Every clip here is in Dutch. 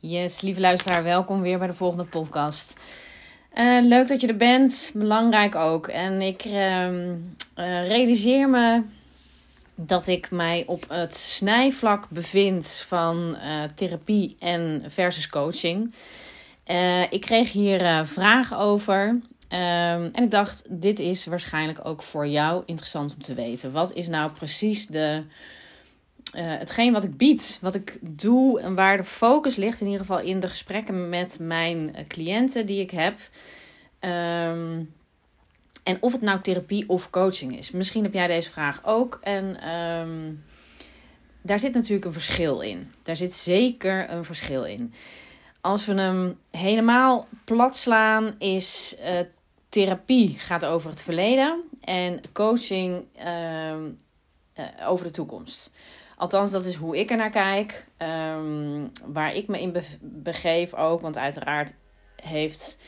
Yes, lieve luisteraar, welkom weer bij de volgende podcast. Uh, leuk dat je er bent, belangrijk ook. En ik uh, uh, realiseer me dat ik mij op het snijvlak bevind van eh, therapie en versus coaching. ik kreeg hier vragen over. Ehm, en ik dacht, dit is waarschijnlijk ook voor jou interessant om te weten. Wat is nou precies de hetgeen wat ik bied, wat ik doe en waar de focus ligt, in ieder geval in de gesprekken met mijn eh, cliënten die ik heb. Ehm, en of het nou therapie of coaching is. Misschien heb jij deze vraag ook. En ehm, daar zit natuurlijk een verschil in. Daar zit zeker een verschil in. Als we hem helemaal plat slaan, is uh, therapie gaat over het verleden en coaching uh, over de toekomst. Althans, dat is hoe ik er naar kijk. Ehm, waar ik me in begeef ook. Want uiteraard heeft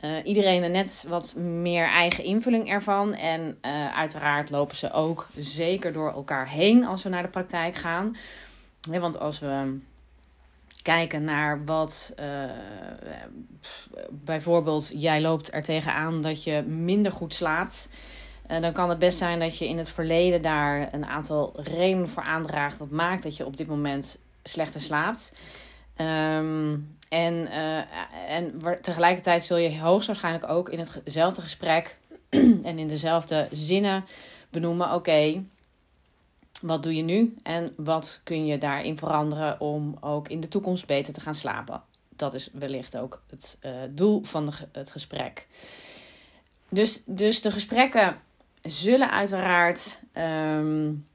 uh, iedereen er net wat meer eigen invulling ervan. En uh, uiteraard lopen ze ook zeker door elkaar heen als we naar de praktijk gaan. want als we kijken naar wat uh, bijvoorbeeld jij loopt er tegenaan dat je minder goed slaapt. Uh, dan kan het best zijn dat je in het verleden daar een aantal redenen voor aandraagt. wat maakt dat je op dit moment slechter slaapt. Um, en, uh, en tegelijkertijd zul je hoogstwaarschijnlijk ook in hetzelfde gesprek en in dezelfde zinnen benoemen: oké, wat doe je nu en wat kun je daarin veranderen om ook in de toekomst beter te gaan slapen? Dat is wellicht ook het uh, doel van het gesprek. Dus, dus de gesprekken zullen uiteraard um,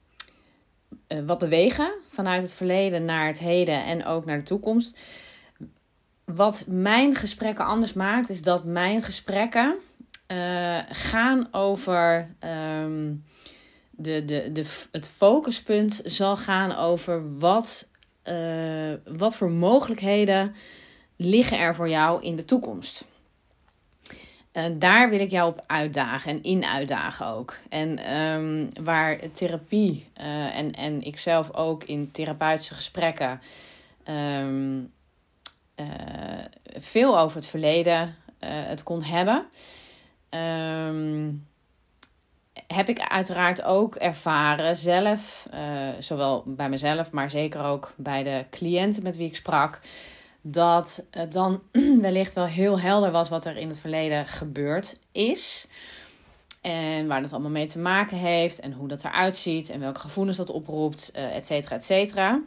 uh, wat bewegen vanuit het verleden naar het heden en ook naar de toekomst. Wat mijn gesprekken anders maakt, is dat mijn gesprekken uh, gaan over. Um, de, de, de, het focuspunt zal gaan over wat, uh, wat voor mogelijkheden liggen er voor jou in de toekomst. Eh, daar wil ik jou op uitdagen en in uitdagen ook. En um, waar therapie uh, en, en ik zelf ook in therapeutische gesprekken um, uh, veel over het verleden het kon hebben. Um, heb ik uiteraard ook ervaren zelf, zowel bij mezelf, maar zeker ook bij de cliënten met wie ik sprak dat het dan wellicht wel heel helder was wat er in het verleden gebeurd is. En waar dat allemaal mee te maken heeft en hoe dat eruit ziet en welke gevoelens dat oproept, uh, et cetera, et cetera.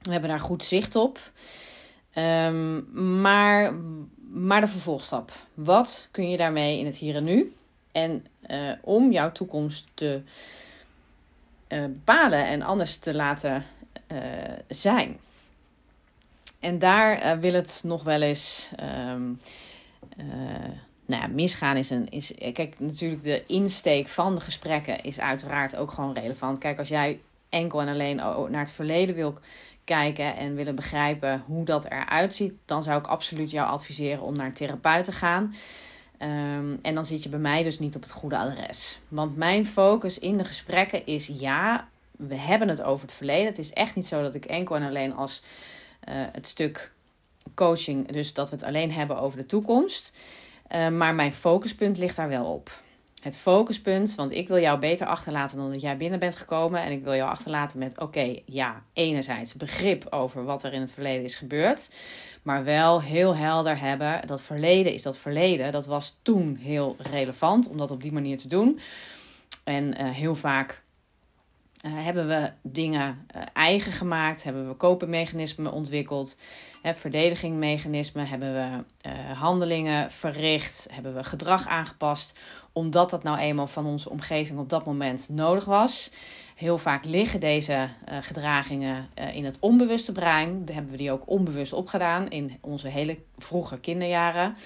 We hebben daar goed zicht op. Um, maar, maar de vervolgstap. Wat kun je daarmee in het hier en nu? En uh, om jouw toekomst te uh, bepalen en anders te laten zijn. En daar uh, wil het nog wel eens. Um, uh, nou ja, misgaan is een. Is, kijk, natuurlijk, de insteek van de gesprekken is uiteraard ook gewoon relevant. Kijk, als jij enkel en alleen naar het verleden wil kijken en willen begrijpen hoe dat eruit ziet, dan zou ik absoluut jou adviseren om naar een therapeut te gaan. Um, en dan zit je bij mij dus niet op het goede adres. Want mijn focus in de gesprekken is ja, we hebben het over het verleden. Het is echt niet zo dat ik enkel en alleen als het stuk coaching, dus dat we het alleen hebben over de toekomst. Uh, maar mijn focuspunt ligt daar wel op. Het focuspunt, want ik wil jou beter achterlaten dan dat jij binnen bent gekomen. En ik wil jou achterlaten met: oké, ja, enerzijds begrip over wat er in het verleden is gebeurd. Maar wel heel helder hebben: dat verleden is dat verleden. Dat was toen heel relevant om dat op die manier te doen. En uh, heel vaak uh, hebben we dingen uh, eigen gemaakt? Hebben we kopenmechanismen ontwikkeld? Hè, verdedigingmechanismen? Hebben we handelingen verricht? Hebben we gedrag aangepast? Omdat dat nou eenmaal van onze omgeving op dat moment nodig was. Heel vaak liggen deze gedragingen in het onbewuste brein. Dan hebben we die ook onbewust opgedaan in onze hele vroege kinderjaren.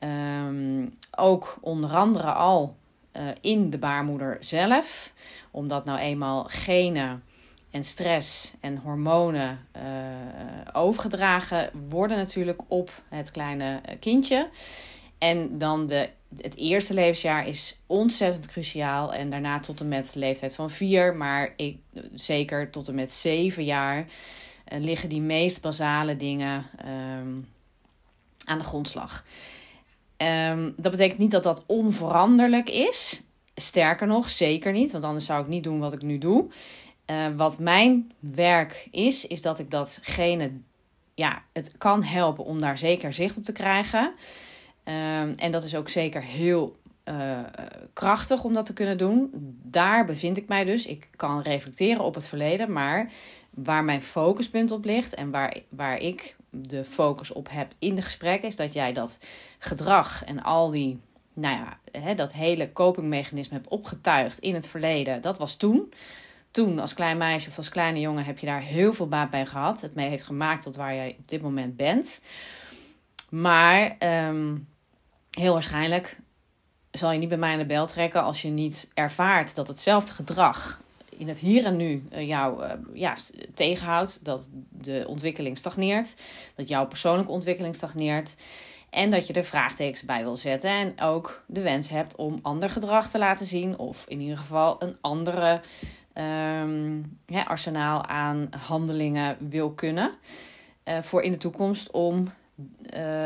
Um, ook onder andere al in de baarmoeder zelf. Omdat nou eenmaal genen en stress en hormonen uh, overgedragen worden natuurlijk op het kleine eh, kindje. En dan de, het eerste levensjaar is ontzettend cruciaal. En daarna tot en met de leeftijd van vier, maar ik, zeker tot en met zeven jaar. liggen die meest basale dingen ehm, aan de grondslag. Um, dat betekent niet dat dat onveranderlijk is. Sterker nog, zeker niet, want anders zou ik niet doen wat ik nu doe. Uh, wat mijn werk is, is dat ik datgene, ja, het kan helpen om daar zeker zicht op te krijgen. Um, en dat is ook zeker heel uh, krachtig om dat te kunnen doen. Daar bevind ik mij dus. Ik kan reflecteren op het verleden, maar waar mijn focuspunt op ligt en waar, waar ik de focus op heb in de gesprekken, is dat jij dat gedrag en al die, nou ja, hè, dat hele copingmechanisme hebt opgetuigd in het verleden. Dat was toen. Toen, als klein meisje of als kleine jongen, heb je daar heel veel baat bij gehad. Het mee heeft gemaakt tot waar jij op dit moment bent. Maar um, heel waarschijnlijk zal je niet bij mij aan de bel trekken als je niet ervaart dat hetzelfde gedrag in het hier en nu uh, jou uh, ja, tegenhoudt. Dat de ontwikkeling stagneert. Dat jouw persoonlijke ontwikkeling stagneert. En dat je er vraagtekens bij wil zetten. En ook de wens hebt om ander gedrag te laten zien. Of in ieder geval een andere um, arsenaal aan handelingen wil kunnen. Uh, voor in de toekomst om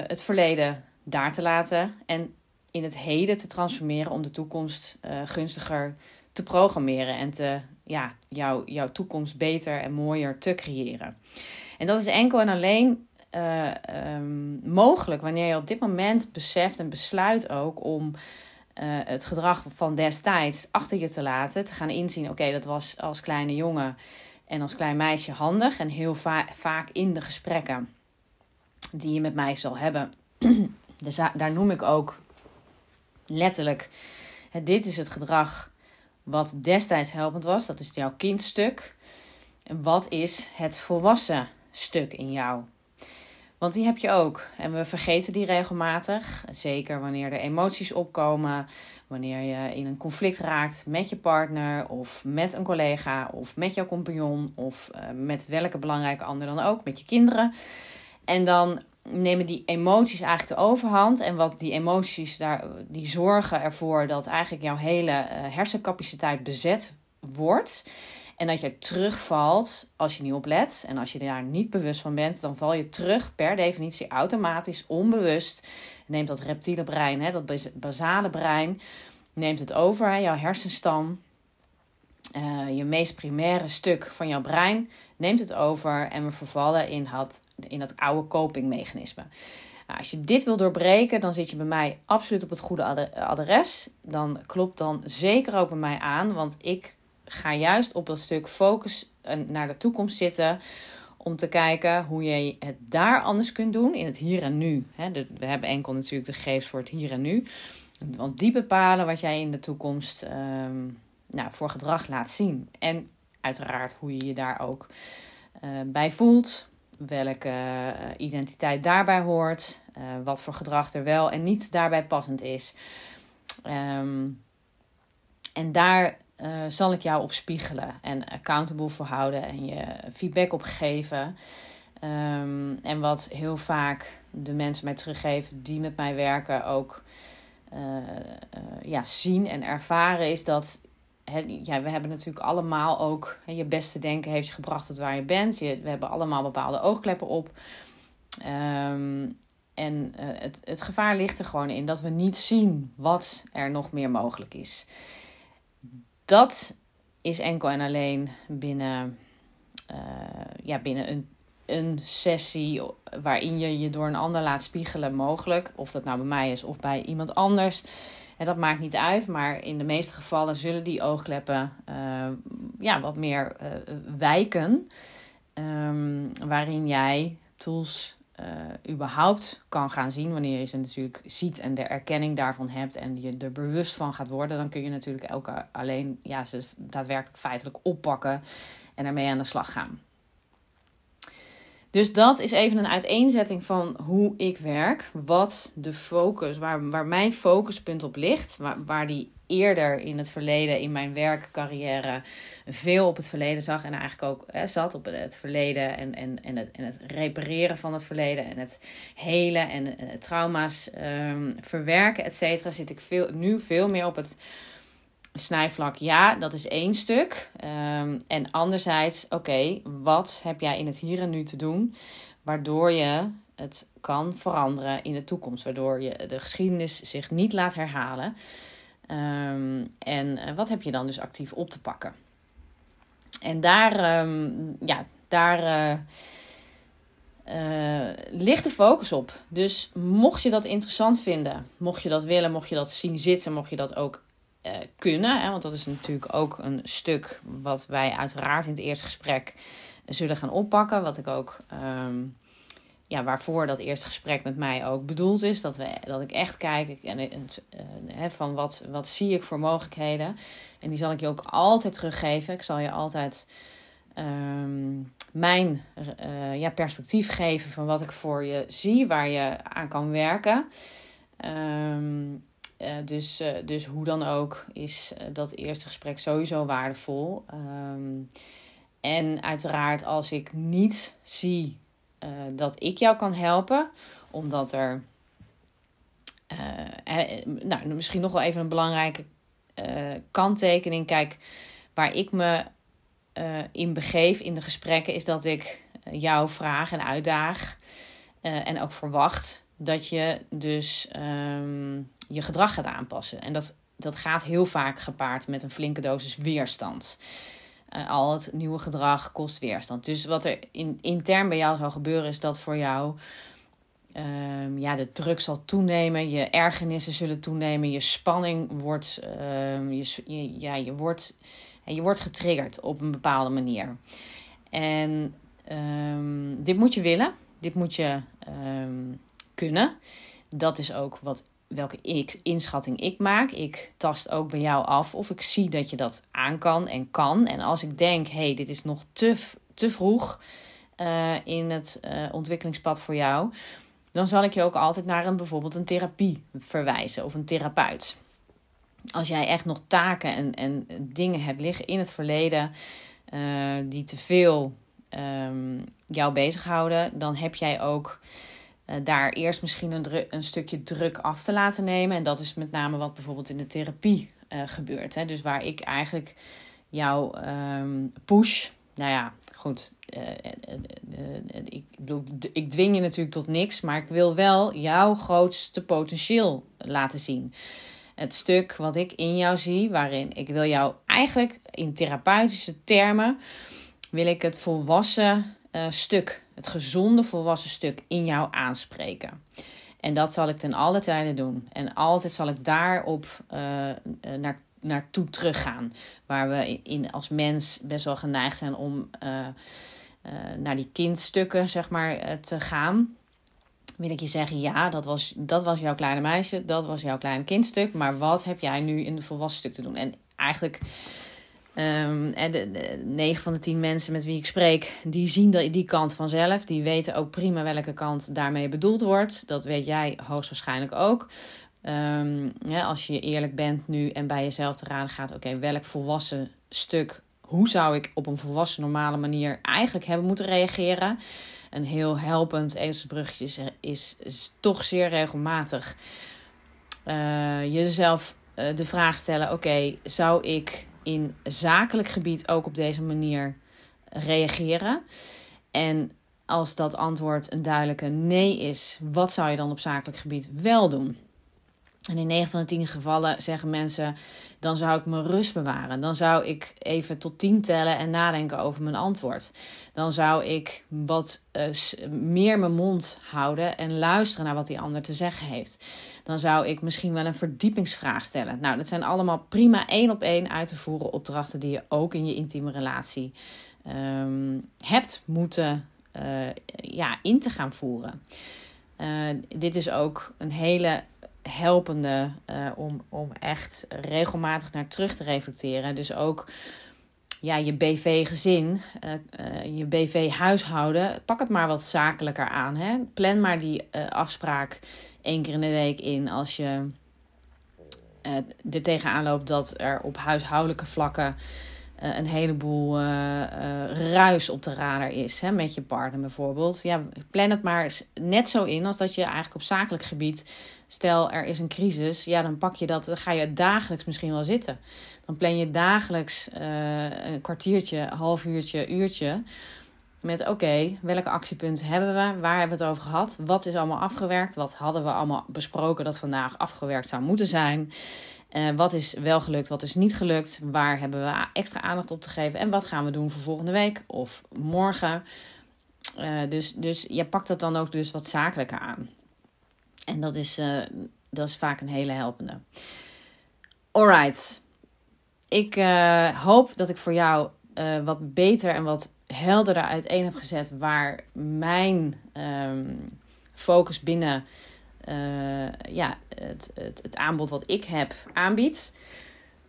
het verleden daar te laten. En in het heden te transformeren om de toekomst gunstiger te programmeren en te ja, jou, jouw toekomst beter en mooier te creëren. En dat is enkel en alleen uh, um, mogelijk wanneer je op dit moment beseft en besluit ook om uh, het gedrag van destijds achter je te laten. Te gaan inzien, oké, dat was als kleine jongen en als klein meisje handig. En heel va vaak in de gesprekken die je met mij zal hebben. dus daar noem ik ook letterlijk, dit is het gedrag wat destijds helpend was. Dat is jouw kindstuk. En wat is het volwassen stuk in jou? Want die heb je ook. En we vergeten die regelmatig. Zeker wanneer er emoties opkomen. Wanneer je in een conflict raakt met je partner. Of met een collega. Of met jouw compagnon. Of uh, met welke belangrijke ander dan ook. Met je kinderen. En dan nemen die emoties eigenlijk de overhand. En wat die emoties daar, die zorgen ervoor dat eigenlijk jouw hele uh, hersencapaciteit bezet wordt. En dat je terugvalt als je niet oplet. En als je daar niet bewust van bent, dan val je terug per definitie automatisch, onbewust. Neemt dat reptiele brein, hè, dat basale brein, neemt het over, hè, jouw hersenstam. Uh, je meest primaire stuk van jouw brein neemt het over en we vervallen in, het, in dat oude copingmechanisme. Nou, als je dit wil doorbreken, dan zit je bij mij absoluut op het goede adres. Dan klopt dan zeker ook bij mij aan, want ik ga juist op dat stuk focus naar de toekomst zitten. Om te kijken hoe je het daar anders kunt doen in het hier en nu. We hebben enkel natuurlijk de geest voor het hier en nu. Want die bepalen wat jij in de toekomst um, nou, voor gedrag laat zien. En uiteraard hoe je je daar ook uh, bij voelt. Welke uh, identiteit daarbij hoort. Uh, wat voor gedrag er wel en niet daarbij passend is. Um, en daar zal ik jou op spiegelen en accountable voor houden en je feedback op geven. Um, en wat heel vaak de mensen mij teruggeven die met mij werken ook ja, zien en ervaren, is dat ja, we hebben natuurlijk allemaal ook je beste denken heeft je gebracht tot waar je bent. Je, we hebben allemaal bepaalde oogkleppen op. Um, en uh, het, het gevaar ligt er gewoon in dat we niet zien wat er nog meer mogelijk is. Dat is enkel en alleen binnen, uh, ja, binnen een, een sessie waarin je je door een ander laat spiegelen mogelijk. Of dat nou bij mij is of bij iemand anders. En dat maakt niet uit, maar in de meeste gevallen zullen die oogkleppen uh, ja, wat meer uh, wijken. Um, waarin jij tools uh, überhaupt kan gaan zien. Wanneer je ze natuurlijk ziet en de erkenning daarvan hebt en je er bewust van gaat worden, dan kun je natuurlijk elke alleen ja, ze daadwerkelijk feitelijk oppakken en ermee aan de slag gaan. Dus dat is even een uiteenzetting van hoe ik werk. Wat de focus, waar, waar mijn focuspunt op ligt. Waar, waar die eerder in het verleden, in mijn werkcarrière, veel op het verleden zag. En eigenlijk ook zat op het verleden. En, en, en, het, en het repareren van het verleden. En het helen en, trauma's um, verwerken, et cetera. Zit ik veel, nu veel meer op het snijvlak, ja, dat is één stuk. Ehm, en anderzijds, oké, wat heb jij in het hier en nu te doen, waardoor je het kan veranderen in de toekomst, waardoor je de geschiedenis zich niet laat herhalen. Ehm, en eh, wat heb je dan dus actief op te pakken? En daar, ehm, ja, daar uh, uh, ligt de focus op. Dus mocht je dat interessant vinden, mocht je dat willen, mocht je dat zien zitten, mocht je dat ook uh, kunnen. Hè, want dat is natuurlijk ook een stuk wat wij uiteraard in het eerste gesprek zullen gaan oppakken. Wat ik ook, um, ja, waarvoor dat eerste gesprek met mij ook bedoeld is. Dat, we, dat ik echt kijk en, en, van wat, wat zie ik voor mogelijkheden. En die zal ik je ook altijd teruggeven. Ik zal je altijd um, mijn uh, ja, perspectief geven van wat ik voor je zie, waar je aan kan werken. Um, uh, dus, uh, dus hoe dan ook is dat eerste gesprek sowieso waardevol. Um, en uiteraard als ik niet zie dat ik jou kan helpen, omdat er nou, misschien nog wel even een belangrijke kanttekening. Kijk, waar ik me in begeef in de gesprekken, is dat ik jou vraag en uitdaag uh, en ook verwacht dat je dus um, je gedrag gaat aanpassen. En dat, dat gaat heel vaak gepaard met een flinke dosis weerstand. al het nieuwe gedrag kost weerstand. Dus wat er in, intern bij jou zal gebeuren, is dat voor jou um, ja, de druk zal toenemen, je ergernissen zullen toenemen, je spanning wordt, um, je, ja, je wordt je wordt getriggerd op een bepaalde manier. En dit moet je willen. Dit moet je um, kunnen. Dat is ook wat, welke ik, inschatting ik maak. Ik tast ook bij jou af of ik zie dat je dat aan kan en kan. En als ik denk, hé, hey, dit is nog te, te vroeg uh, in het uh, ontwikkelingspad voor jou. Dan zal ik je ook altijd naar een, bijvoorbeeld een therapie verwijzen of een therapeut als jij echt nog taken en, en dingen hebt liggen in het verleden uh, die te veel um, jou bezighouden, dan heb jij ook uh, daar eerst misschien een, stukje druk af te laten nemen. En dat is met name wat bijvoorbeeld in de therapie uh, gebeurt. Hè? Dus waar ik eigenlijk jou um, push. Nou ja, goed. ik, bedoel, ik dwing je natuurlijk tot niks, maar ik wil wel jouw grootste potentieel laten zien het stuk wat ik in jou zie, waarin ik wil jou eigenlijk in therapeutische termen, wil ik het volwassen uh, stuk, het gezonde volwassen stuk in jou aanspreken. En dat zal ik ten alle tijde doen. En altijd zal ik daarop uh, naar, naartoe teruggaan. Waar we in, als mens best wel geneigd zijn om naar die kindstukken, zeg maar, te gaan wil ik je zeggen, ja, dat was, dat was jouw kleine meisje, dat was jouw kleine kindstuk. Maar wat heb jij nu in de volwassen stuk te doen? En eigenlijk, um, en de, de 9 van de 10 mensen met wie ik spreek, die zien die, die kant vanzelf. Die weten ook prima welke kant daarmee bedoeld wordt. Dat weet jij hoogstwaarschijnlijk ook. Ja, als je eerlijk bent nu en bij jezelf te raden gaat, oké, welk volwassen stuk, hoe zou ik op een volwassen normale manier eigenlijk hebben moeten reageren? een heel helpend ezelsbruggetje is, is, is toch zeer regelmatig uh, jezelf uh, de vraag stellen: oké, zou ik in zakelijk gebied ook op deze manier reageren? En als dat antwoord een duidelijke nee is, wat zou je dan op zakelijk gebied wel doen? En in 9 van de 10 gevallen zeggen mensen: dan zou ik me rust bewaren. Dan zou ik even tot 10 tellen en nadenken over mijn antwoord. Dan zou ik wat uh, meer mijn mond houden en luisteren naar wat die ander te zeggen heeft. Dan zou ik misschien wel een verdiepingsvraag stellen. Nou, dat zijn allemaal prima één op één uit te voeren opdrachten die je ook in je intieme relatie um, hebt moeten uh, ja, in te gaan voeren. Uh, dit is ook een hele helpende uh, om, om echt regelmatig naar terug te reflecteren. Dus ook ja, je BV-gezin, uh, uh, je BV-huishouden, pak het maar wat zakelijker aan. Hè? Plan maar die afspraak één keer in de week in als je er tegenaan loopt dat er op huishoudelijke vlakken een heleboel ruis op de radar is. Hè, met je partner bijvoorbeeld. Ja, plan het maar net zo in als dat je eigenlijk op zakelijk gebied. Stel er is een crisis. Ja, dan pak je dat. Dan ga je dagelijks misschien wel zitten. Dan plan je dagelijks een kwartiertje, half uurtje, uurtje met oké, welke actiepunten hebben we? Waar hebben we het over gehad? Wat is allemaal afgewerkt? Wat hadden we allemaal besproken dat vandaag afgewerkt zou moeten zijn? Uh, wat is wel gelukt, wat is niet gelukt? Waar hebben we extra aandacht op te geven? En wat gaan we doen voor volgende week of morgen? Uh, dus, dus je pakt dat dan ook dus wat zakelijker aan. En dat is, uh, dat is vaak een hele helpende. Alright. Ik hoop dat ik voor jou wat beter en wat helderder uiteen heb gezet waar mijn um, focus binnen ja, het, het, het, aanbod wat ik heb aanbiedt.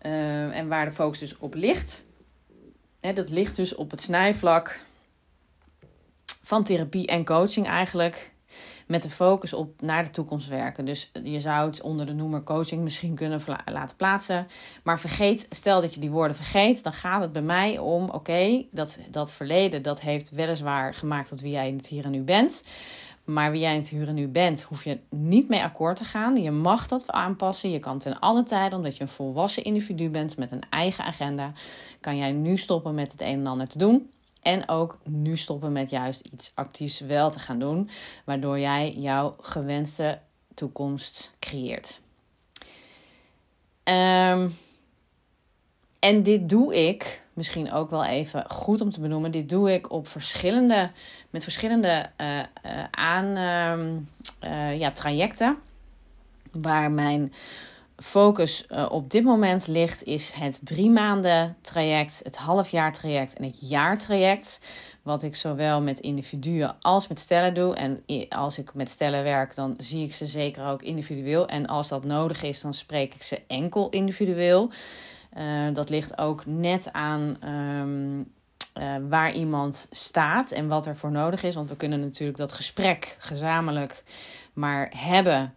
Uh, en waar de focus dus op ligt. Hè, dat ligt dus op het snijvlak van therapie en coaching eigenlijk met de focus op naar de toekomst werken. Dus je zou het onder de noemer coaching misschien kunnen laten plaatsen. Maar vergeet, stel dat je die woorden vergeet, dan gaat het bij mij om: oké, dat, dat verleden dat heeft weliswaar gemaakt tot wie jij het hier en nu bent. Maar wie jij in het hier en nu bent, hoef je niet mee akkoord te gaan. Je mag dat aanpassen. Je kan ten alle tijde, omdat je een volwassen individu bent met een eigen agenda, kan jij nu stoppen met het een en ander te doen. En ook nu stoppen met juist iets actiefs wel te gaan doen, waardoor jij jouw gewenste toekomst creëert. Um, en dit doe ik, misschien ook wel even goed om te benoemen, dit doe ik op verschillende, met verschillende uh, aan, uh, ja, trajecten. Waar mijn focus op dit moment ligt, is het drie maanden traject, het halfjaar traject en het jaartraject. Wat ik zowel met individuen als met stellen doe. En als ik met stellen werk, dan zie ik ze zeker ook individueel. En als dat nodig is, dan spreek ik ze enkel individueel. Uh, dat ligt ook net aan um, uh, waar iemand staat en wat er voor nodig is. Want we kunnen natuurlijk dat gesprek gezamenlijk maar hebben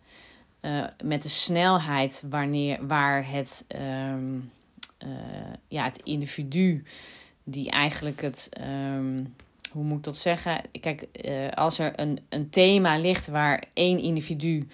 uh, met de snelheid wanneer, waar het, uh, ja, het individu die eigenlijk het. Um, hoe moet ik dat zeggen? Kijk, als er een, een thema ligt waar één individu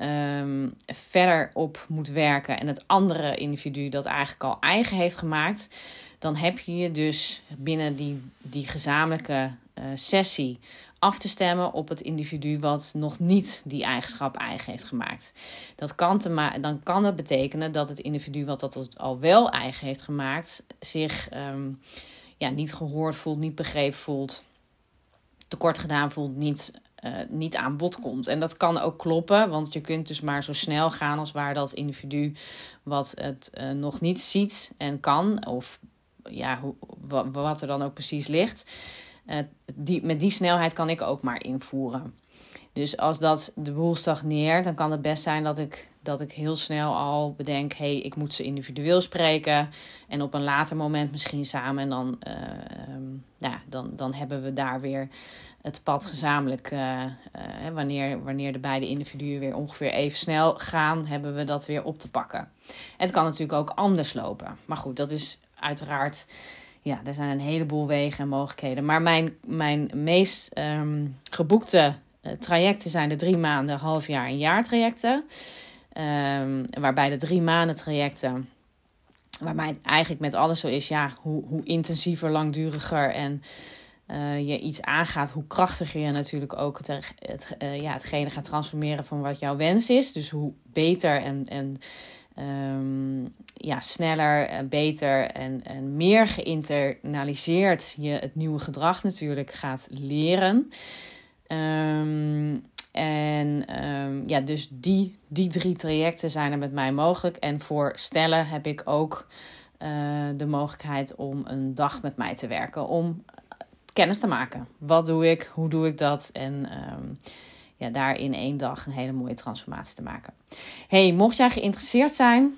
um, verder op moet werken en het andere individu dat eigenlijk al eigen heeft gemaakt, dan heb je je dus binnen die, die gezamenlijke uh, sessie af te stemmen op het individu wat nog niet die eigenschap eigen heeft gemaakt. Dat kan te dan kan dat betekenen dat het individu wat dat al wel eigen heeft gemaakt zich um, ja, niet gehoord voelt, niet begrepen voelt, tekort gedaan voelt, niet, uh, niet aan bod komt. En dat kan ook kloppen, want je kunt dus maar zo snel gaan als waar dat individu wat het uh, nog niet ziet en kan, of ja, hoe, wat er dan ook precies ligt. Uh, die, met die snelheid kan ik ook maar invoeren. Dus als dat de boel stagneert, dan kan het best zijn dat ik, dat ik heel snel al bedenk: hé, hey, ik moet ze individueel spreken. En op een later moment misschien samen. En dan, uh, ja, dan, dan hebben we daar weer het pad gezamenlijk. Uh, wanneer, wanneer de beide individuen weer ongeveer even snel gaan, hebben we dat weer op te pakken. En het kan natuurlijk ook anders lopen. Maar goed, dat is uiteraard ja, er zijn een heleboel wegen en mogelijkheden. Maar mijn, mijn meest um, geboekte trajecten zijn de drie maanden, half jaar en jaar trajecten. Um, waarbij de drie maanden trajecten, waarbij het eigenlijk met alles zo is, ja, hoe, hoe intensiever, langduriger en uh, je iets aangaat, hoe krachtiger je natuurlijk ook het, uh, ja, hetgene gaat transformeren van wat jouw wens is. Dus hoe beter en, en um, ja, sneller en beter en, en meer geïnternaliseerd je het nieuwe gedrag natuurlijk gaat leren. Um, en um, ja, dus die, die drie trajecten zijn er met mij mogelijk. En voor stellen heb ik ook uh, de mogelijkheid om een dag met mij te werken. Om kennis te maken. Wat doe ik? Hoe doe ik dat? En um, ja, daar in één dag een hele mooie transformatie te maken. Hey, mocht jij geïnteresseerd zijn,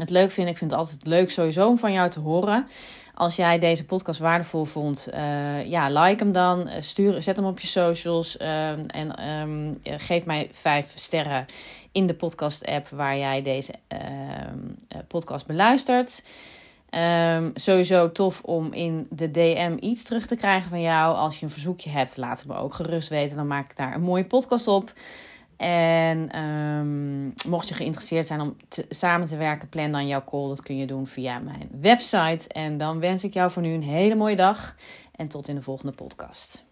het leuk vinden, ik vind het altijd leuk sowieso om van jou te horen. Als jij deze podcast waardevol vond, uh, ja, like hem dan. Eh, stuur, zet hem op je socials. Uh, en um, geef mij vijf sterren in de podcast-app waar jij deze uh, podcast beluistert. Um, sowieso tof om in de DM iets terug te krijgen van jou. Als je een verzoekje hebt, laat het me ook gerust weten. Dan maak ik daar een mooie podcast op. En um, mocht je geïnteresseerd zijn om samen te werken, plan dan jouw call. Dat kun je doen via mijn website. En dan wens ik jou voor nu een hele mooie dag. En tot in de volgende podcast.